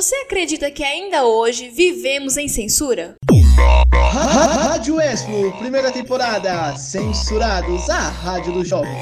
Você acredita que ainda hoje vivemos em censura? Rádio Expo, primeira temporada, Censurados, a rádio dos jovens.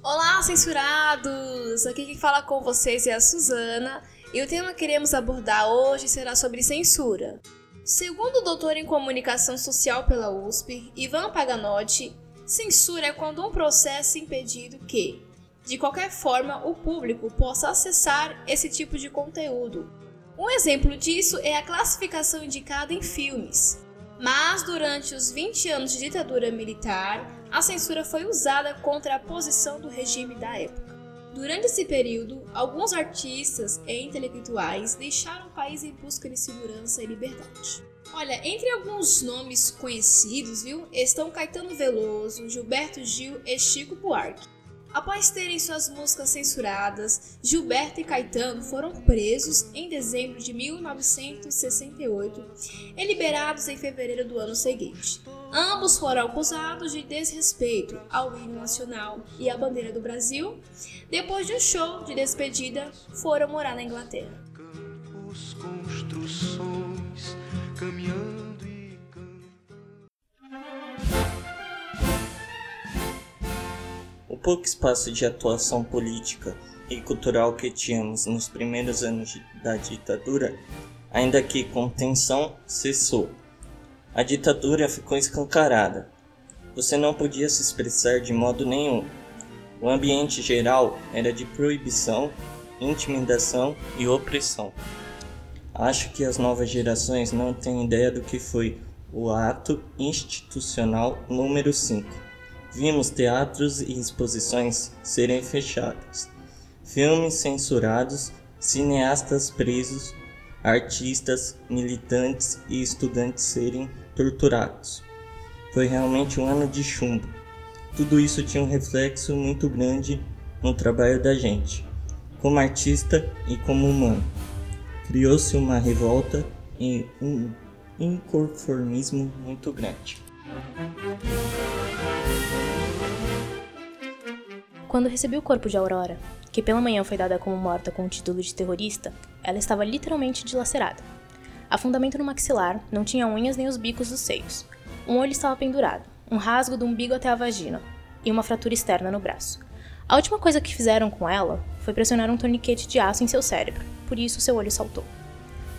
Olá, censurados! Aqui quem fala com vocês é a Suzana e o tema que queremos abordar hoje será sobre censura. Segundo o doutor em comunicação social pela USP, Ivan Paganotti, censura é quando um processo impedido que, de qualquer forma, o público possa acessar esse tipo de conteúdo. Um exemplo disso é a classificação indicada em filmes. Mas durante os 20 anos de ditadura militar, a censura foi usada contra a posição do regime da época. Durante esse período, alguns artistas e intelectuais deixaram o país em busca de segurança e liberdade. Olha, entre alguns nomes conhecidos, viu, estão Caetano Veloso, Gilberto Gil e Chico Buarque. Após terem suas músicas censuradas, Gilberto e Caetano foram presos em dezembro de 1968 e liberados em fevereiro do ano seguinte. Ambos foram acusados de desrespeito ao hino nacional e à bandeira do Brasil. Depois de um show de despedida, foram morar na Inglaterra. Campos, caminhando pouco espaço de atuação política e cultural que tínhamos nos primeiros anos da ditadura, ainda que com tensão, cessou. A ditadura ficou escancarada. Você não podia se expressar de modo nenhum. O ambiente geral era de proibição, intimidação e opressão. Acho que as novas gerações não têm ideia do que foi o ato institucional número 5 Vimos teatros e exposições serem fechados, filmes censurados, cineastas presos, artistas, militantes e estudantes serem torturados. Foi realmente um ano de chumbo. Tudo isso tinha um reflexo muito grande no trabalho da gente, como artista e como humano. Criou-se uma revolta e um inconformismo muito grande. Quando recebi o corpo de Aurora, que pela manhã foi dada como morta com o título de terrorista, ela estava literalmente dilacerada. Afundamento no maxilar, não tinha unhas nem os bicos dos seios. Um olho estava pendurado, um rasgo do umbigo até a vagina e uma fratura externa no braço. A última coisa que fizeram com ela foi pressionar um torniquete de aço em seu cérebro, por isso seu olho saltou.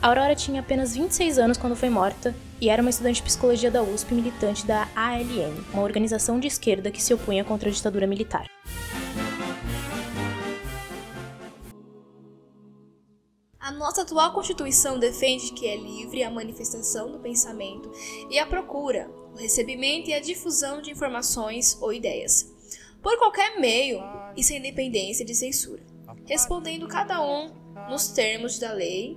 Aurora tinha apenas 26 anos quando foi morta e era uma estudante de psicologia da USP militante da ALN, uma organização de esquerda que se opunha contra a ditadura militar. A nossa atual Constituição defende que é livre a manifestação do pensamento e a procura, o recebimento e a difusão de informações ou ideias, por qualquer meio e sem dependência de censura, respondendo cada um nos termos da lei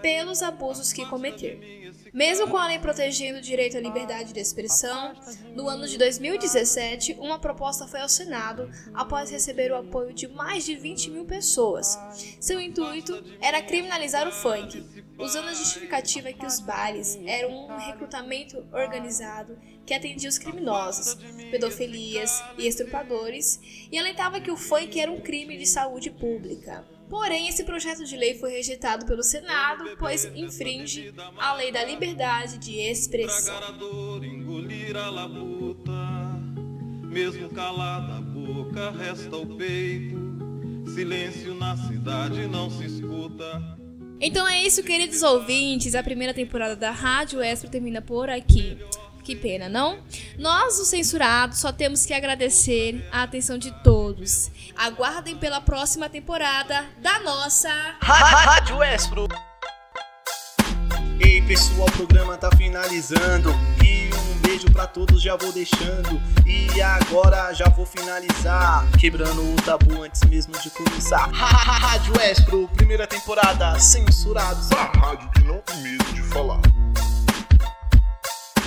pelos abusos que cometer. Mesmo com a lei protegendo o direito à liberdade de expressão, no ano de 2017, uma proposta foi ao Senado após receber o apoio de mais de 20 mil pessoas. Seu intuito era criminalizar o funk, usando a justificativa que os bailes eram um recrutamento organizado que atendia os criminosos, pedofilias e estrupadores, e alentava que o funk era um crime de saúde pública. Porém, esse projeto de lei foi rejeitado pelo Senado, pois infringe a lei da liberdade de expressão. Mesmo calada a boca, resta o peito. Silêncio na cidade não se escuta. Então é isso, queridos ouvintes. A primeira temporada da Rádio Extra termina por aqui. Que pena, não? Nós, os censurados, só temos que agradecer a atenção de todos. Aguardem pela próxima temporada da nossa Rádio Espro. Ei, pessoal, o programa tá finalizando. E um beijo pra todos, já vou deixando. E agora já vou finalizar. Quebrando o tabu antes mesmo de começar. Rádio Espro, primeira temporada, censurados. A rádio que não tem medo de falar.